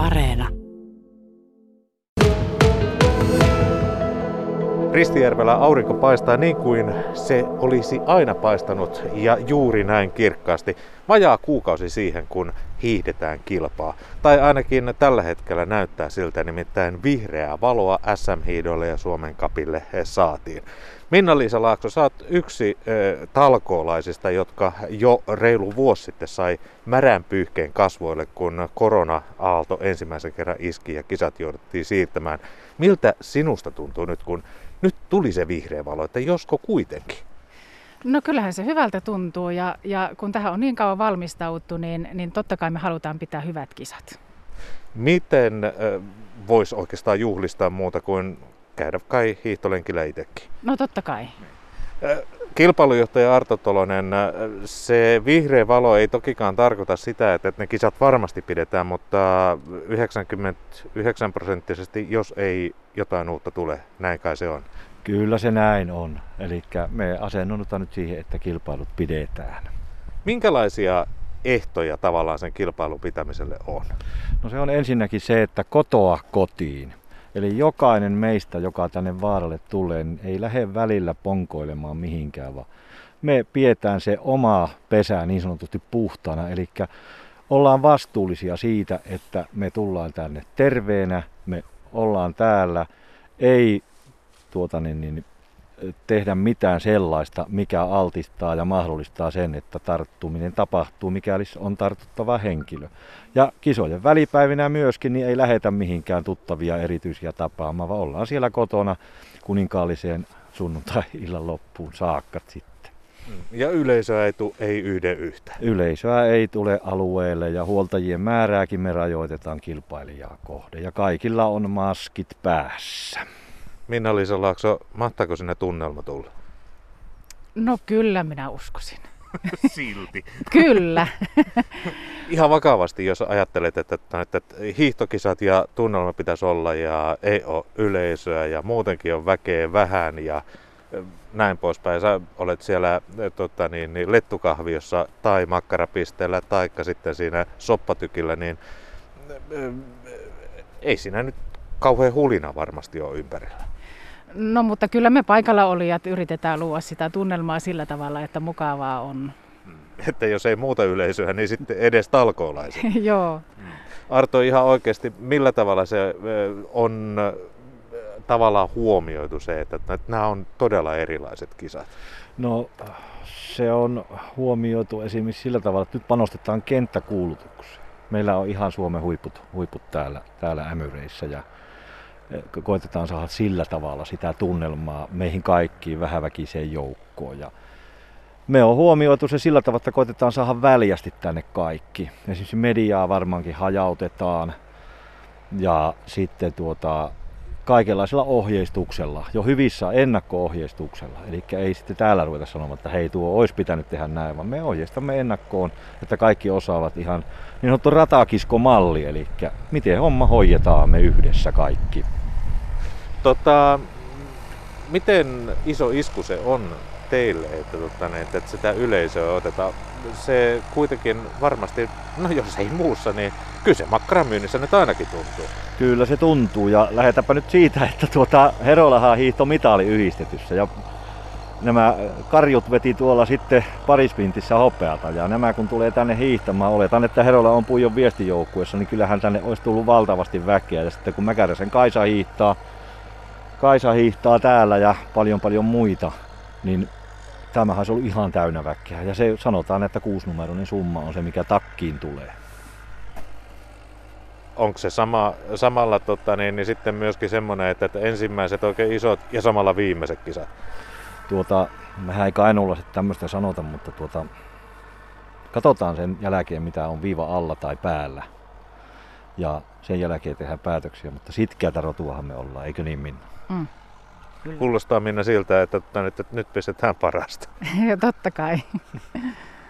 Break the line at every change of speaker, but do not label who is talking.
Areena.
Ristijärvellä aurinko paistaa niin kuin se olisi aina paistanut ja juuri näin kirkkaasti. Vajaa kuukausi siihen, kun hiihdetään kilpaa. Tai ainakin tällä hetkellä näyttää siltä, nimittäin vihreää valoa SM-hiidolle ja Suomen kapille saatiin. Minna-Liisa Laakso, sä oot yksi äh, talkoolaisista, jotka jo reilu vuosi sitten sai märän pyyhkeen kasvoille, kun korona-aalto ensimmäisen kerran iski ja kisat jouduttiin siirtämään. Miltä sinusta tuntuu nyt, kun nyt tuli se vihreä valo, että josko kuitenkin?
No kyllähän se hyvältä tuntuu ja, ja kun tähän on niin kauan valmistauttu, niin, niin totta kai me halutaan pitää hyvät kisat.
Miten äh, voisi oikeastaan juhlistaa muuta kuin käydä kai hiihtolenkillä itsekin?
No totta kai.
Kilpailujohtaja Arto Tolonen, se vihreä valo ei tokikaan tarkoita sitä, että ne kisat varmasti pidetään, mutta 99 prosenttisesti, jos ei jotain uutta tule, näin kai se on.
Kyllä se näin on. Eli me asennutaan nyt siihen, että kilpailut pidetään.
Minkälaisia ehtoja tavallaan sen kilpailun pitämiselle on?
No se on ensinnäkin se, että kotoa kotiin. Eli jokainen meistä, joka tänne vaaralle tulee, niin ei lähde välillä ponkoilemaan mihinkään, vaan me pidetään se oma pesä niin sanotusti puhtaana. Eli ollaan vastuullisia siitä, että me tullaan tänne terveenä, me ollaan täällä, ei tuota, niin, niin, tehdä mitään sellaista, mikä altistaa ja mahdollistaa sen, että tarttuminen tapahtuu, mikäli on tartuttava henkilö. Ja kisojen välipäivinä myöskin niin ei lähetä mihinkään tuttavia erityisiä tapaamaan, vaan ollaan siellä kotona kuninkaalliseen sunnuntai-illan loppuun saakka sitten.
Ja yleisöä ei, tule, ei yhden yhtä.
Yleisöä ei tule alueelle ja huoltajien määrääkin me rajoitetaan kilpailijaa kohde. Ja kaikilla on maskit päässä.
Minna-Liisa Laakso, mahtaako sinne tunnelma tulla?
No kyllä minä uskoisin.
Silti.
kyllä.
Ihan vakavasti, jos ajattelet, että, että, että hiihtokisat ja tunnelma pitäisi olla ja ei ole yleisöä ja muutenkin on väkeä vähän ja näin poispäin. Sä olet siellä tota, niin, niin, lettukahviossa tai makkarapisteellä tai sitten siinä soppatykillä, niin ei siinä nyt kauhean hulina varmasti ole ympärillä.
No mutta kyllä me paikalla olijat yritetään luoda sitä tunnelmaa sillä tavalla, että mukavaa on.
Että jos ei muuta yleisöä, niin sitten edes talkoolaiset.
Joo.
Arto, ihan oikeasti, millä tavalla se on tavallaan huomioitu se, että nämä on todella erilaiset kisat?
No se on huomioitu esimerkiksi sillä tavalla, että nyt panostetaan kenttäkuulutukseen. Meillä on ihan Suomen huiput, huiput täällä, täällä Ämyreissä ja koitetaan saada sillä tavalla sitä tunnelmaa meihin kaikkiin vähäväkiseen joukkoon. Ja me on huomioitu se sillä tavalla, että koitetaan saada väljästi tänne kaikki. Esimerkiksi mediaa varmaankin hajautetaan ja sitten tuota, kaikenlaisella ohjeistuksella, jo hyvissä ennakko-ohjeistuksella. Eli ei sitten täällä ruveta sanomaan, että hei tuo olisi pitänyt tehdä näin, vaan me ohjeistamme ennakkoon, että kaikki osaavat ihan niin sanottu ratakiskomalli, eli miten homma hoidetaan me yhdessä kaikki.
Tota, miten iso isku se on teille, että, tota, että sitä yleisöä otetaan? Se kuitenkin varmasti, no jos ei muussa, niin kyllä se makkaramyynnissä nyt ainakin tuntuu.
Kyllä se tuntuu ja lähetäpä nyt siitä, että tuota Herolahan hiihto mitali yhdistetyssä ja nämä karjut veti tuolla sitten parispintissä hopeata ja nämä kun tulee tänne hiihtämään, oletan, että Herola on Puijon viestijoukkuessa, niin kyllähän tänne olisi tullut valtavasti väkeä ja sitten kun Mäkäräsen Kaisa hiihtaa, Kaisa hiihtaa täällä ja paljon paljon muita, niin tämähän olisi ollut ihan täynnä väkeä. Ja se sanotaan, että kuusinumeroinen summa on se, mikä takkiin tulee.
Onko se sama, samalla tota, niin, niin sitten myöskin semmoinen, että, että ensimmäiset oikein isot ja samalla viimeiset kisat?
Tuota, mehän ei kainulla sitten tämmöistä sanota, mutta tuota, katsotaan sen jälkeen, mitä on viiva alla tai päällä. Ja sen jälkeen tehdään päätöksiä, mutta sitkeätä rotuahan me ollaan, eikö niin Minna? Mm.
Kuulostaa Minna siltä, että, että, nyt pistetään parasta.
Totta kai.